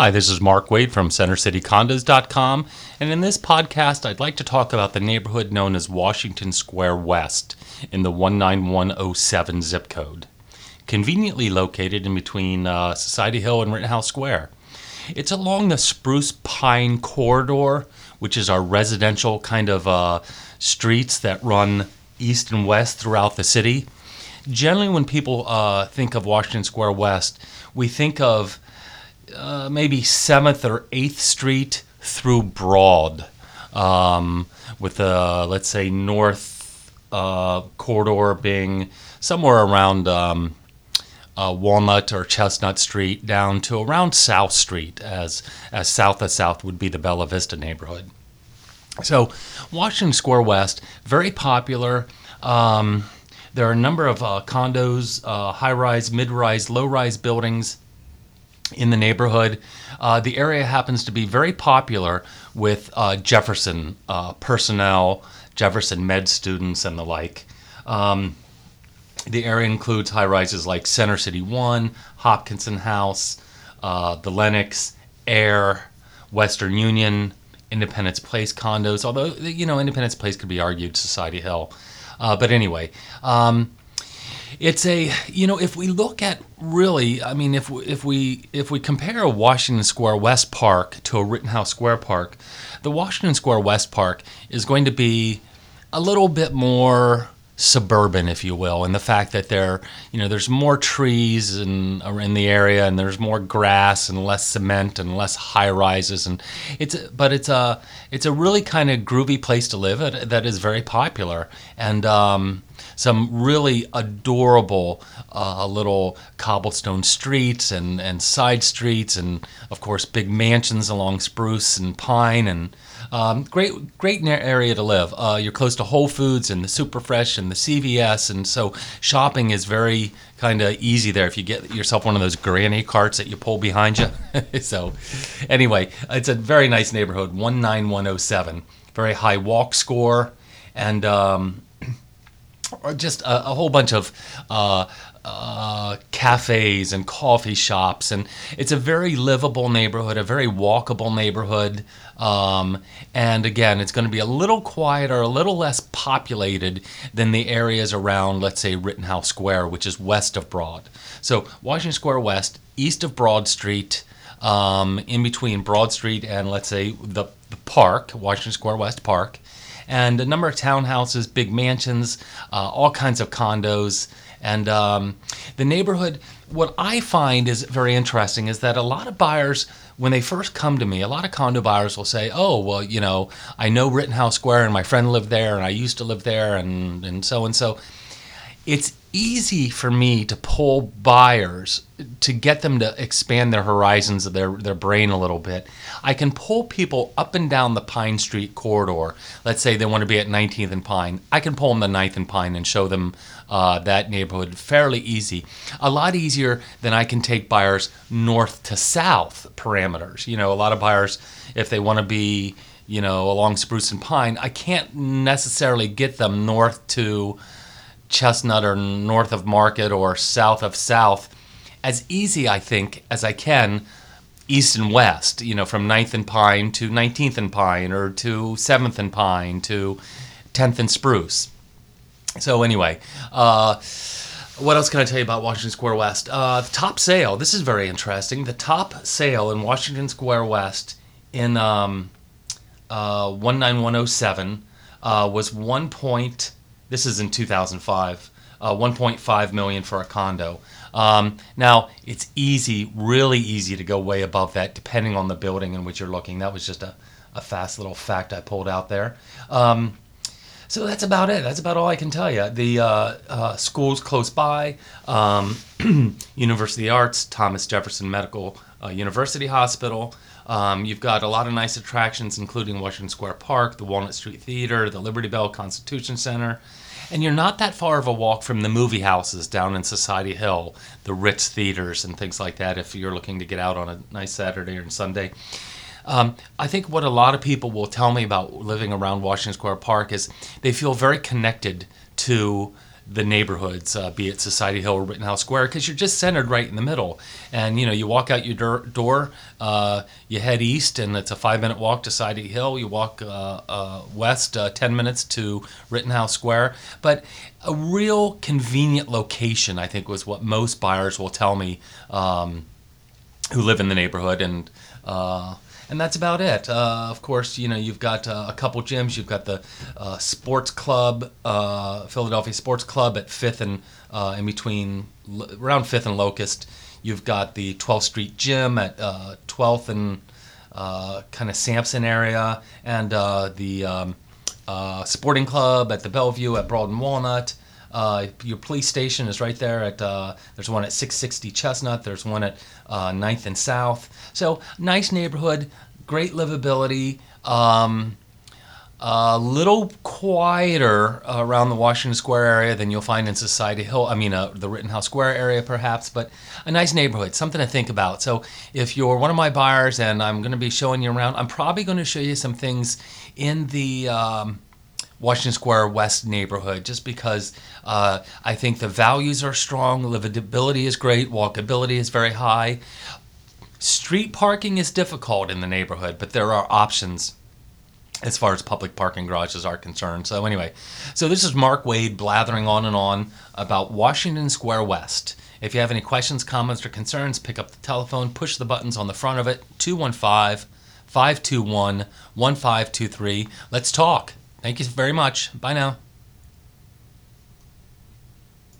Hi, this is Mark Wade from CenterCityCondos.com, and in this podcast, I'd like to talk about the neighborhood known as Washington Square West in the 19107 zip code, conveniently located in between uh, Society Hill and Rittenhouse Square. It's along the Spruce Pine Corridor, which is our residential kind of uh, streets that run east and west throughout the city. Generally, when people uh, think of Washington Square West, we think of uh, maybe 7th or 8th Street through Broad, um, with the, let's say, north uh, corridor being somewhere around um, uh, Walnut or Chestnut Street down to around South Street, as, as south of South would be the Bella Vista neighborhood. So, Washington Square West, very popular. Um, there are a number of uh, condos, uh, high rise, mid rise, low rise buildings in the neighborhood. Uh, the area happens to be very popular with uh, Jefferson uh, personnel, Jefferson med students, and the like. Um, the area includes high rises like Center City 1, Hopkinson House, uh, the Lenox, Air, Western Union, Independence Place condos, although, you know, Independence Place could be argued Society Hill. Uh, but anyway, um, it's a you know if we look at really I mean if we, if we if we compare a Washington Square West Park to a Rittenhouse Square Park, the Washington Square West Park is going to be a little bit more suburban, if you will, and the fact that there, you know, there's more trees in in the area, and there's more grass and less cement and less high rises, and it's but it's a it's a really kind of groovy place to live that is very popular, and um, some really adorable uh, little cobblestone streets and and side streets, and of course big mansions along Spruce and Pine and um, great, great area to live. Uh, you're close to Whole Foods and the Super Fresh and the CVS, and so shopping is very kind of easy there if you get yourself one of those granny carts that you pull behind you. so, anyway, it's a very nice neighborhood, 19107. Very high walk score, and um, just a, a, whole bunch of uh, uh, cafes and coffee shops, and it's a very livable neighborhood, a very walkable neighborhood. Um, and again, it's going to be a little quieter, a little less populated than the areas around, let's say, Rittenhouse Square, which is west of Broad. So, Washington Square West, east of Broad Street, um, in between Broad Street and, let's say, the, the park, Washington Square West Park, and a number of townhouses, big mansions, uh, all kinds of condos. And um, the neighborhood, what I find is very interesting is that a lot of buyers, when they first come to me, a lot of condo buyers will say, "Oh, well, you know, I know Rittenhouse Square, and my friend lived there, and I used to live there, and and so and so." It's easy for me to pull buyers to get them to expand their horizons of their, their brain a little bit. I can pull people up and down the Pine Street corridor. Let's say they want to be at 19th and Pine. I can pull them to 9th and Pine and show them uh, that neighborhood fairly easy. A lot easier than I can take buyers north to south parameters. You know, a lot of buyers, if they want to be, you know, along Spruce and Pine, I can't necessarily get them north to Chestnut or north of Market or south of South as easy, I think, as I can east and west, you know, from 9th and Pine to 19th and Pine or to 7th and Pine to 10th and Spruce. So, anyway, uh, what else can I tell you about Washington Square West? Uh, the top sale, this is very interesting. The top sale in Washington Square West in um, uh, 19107 uh, was 1. Point, this is in 2005. Uh, 1.5 million for a condo. Um, now it's easy, really easy to go way above that, depending on the building in which you're looking. That was just a, a fast little fact I pulled out there. Um, so that's about it. That's about all I can tell you. The uh, uh, schools close by, um, University of Arts, Thomas Jefferson Medical uh, University Hospital. Um, you've got a lot of nice attractions, including Washington Square Park, the Walnut Street Theater, the Liberty Bell Constitution Center. And you're not that far of a walk from the movie houses down in Society Hill, the Ritz theaters, and things like that if you're looking to get out on a nice Saturday or Sunday. Um, I think what a lot of people will tell me about living around Washington Square Park is they feel very connected to the neighborhoods, uh, be it Society Hill or Rittenhouse Square, because you're just centered right in the middle. And you know, you walk out your door, door uh, you head east, and it's a five-minute walk to Society Hill. You walk uh, uh, west, uh, ten minutes to Rittenhouse Square. But a real convenient location, I think, was what most buyers will tell me um, who live in the neighborhood, and uh, and that's about it. Uh, of course, you know you've got uh, a couple gyms. You've got the uh, sports club, uh, Philadelphia Sports Club at Fifth and uh, in between around Fifth and Locust. You've got the 12th Street Gym at 12th and kind of Sansom area, and the um, Sporting Club at the Bellevue at Broad and Walnut. Uh, your police station is right there at. Uh, there's one at 660 Chestnut. There's one at uh, 9th and South. So nice neighborhood, great livability. Um, a little quieter around the Washington Square area than you'll find in Society Hill. I mean, uh, the Rittenhouse Square area, perhaps, but a nice neighborhood, something to think about. So, if you're one of my buyers and I'm going to be showing you around, I'm probably going to show you some things in the um, Washington Square West neighborhood just because uh, I think the values are strong, livability is great, walkability is very high. Street parking is difficult in the neighborhood, but there are options as far as public parking garages are concerned. So, anyway, so this is Mark Wade blathering on and on about Washington Square West. If you have any questions, comments, or concerns, pick up the telephone, push the buttons on the front of it 215 521 1523. Let's talk. Thank you very much. Bye now.